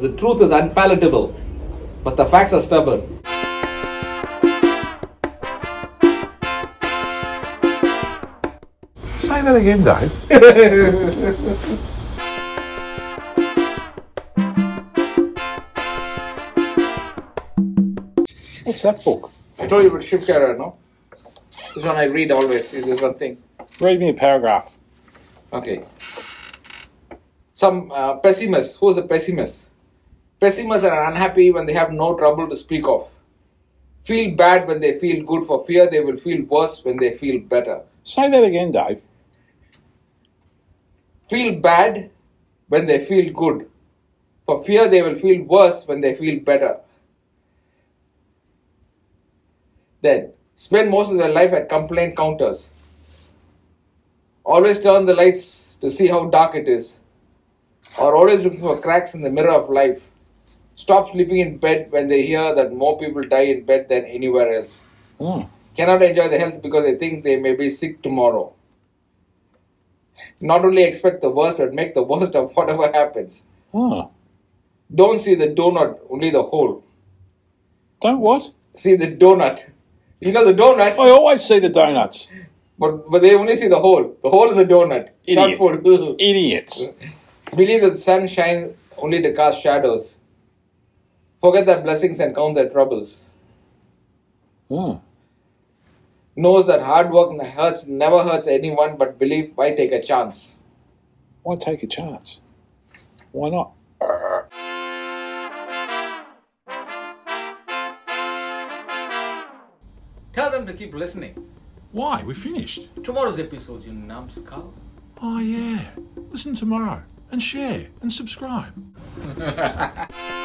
The truth is unpalatable, but the facts are stubborn. Say that again, Dave. What's that book? I told you about shift error, no? This one I read always. Is this one thing? Read me a paragraph. Okay. Some uh, pessimists. Who's a pessimist? Pessimists are unhappy when they have no trouble to speak of. Feel bad when they feel good. For fear they will feel worse when they feel better. Say that again, Dave. Feel bad when they feel good. For fear they will feel worse when they feel better. Then spend most of their life at complaint counters. Always turn the lights to see how dark it is. Or always looking for cracks in the mirror of life. Stop sleeping in bed when they hear that more people die in bed than anywhere else. Hmm. Cannot enjoy the health because they think they may be sick tomorrow. Not only expect the worst, but make the worst of whatever happens. Ah. Don't see the donut, only the hole. Don't what? See the donut. You know the donut, I always see the donuts. but, but they only see the hole. The hole of the donut. Idiot. Idiots. Believe that the sun shines only to cast shadows. Forget their blessings and count their troubles. Hmm. Knows that hard work hurts never hurts anyone, but believe why take a chance. Why take a chance? Why not? Tell them to keep listening. Why? We finished. Tomorrow's episode, you numbskull. Oh, yeah. Listen tomorrow and share and subscribe.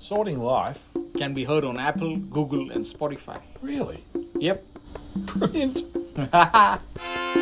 Sorting Life? Can be heard on Apple, Google, and Spotify. Really? Yep. Brilliant.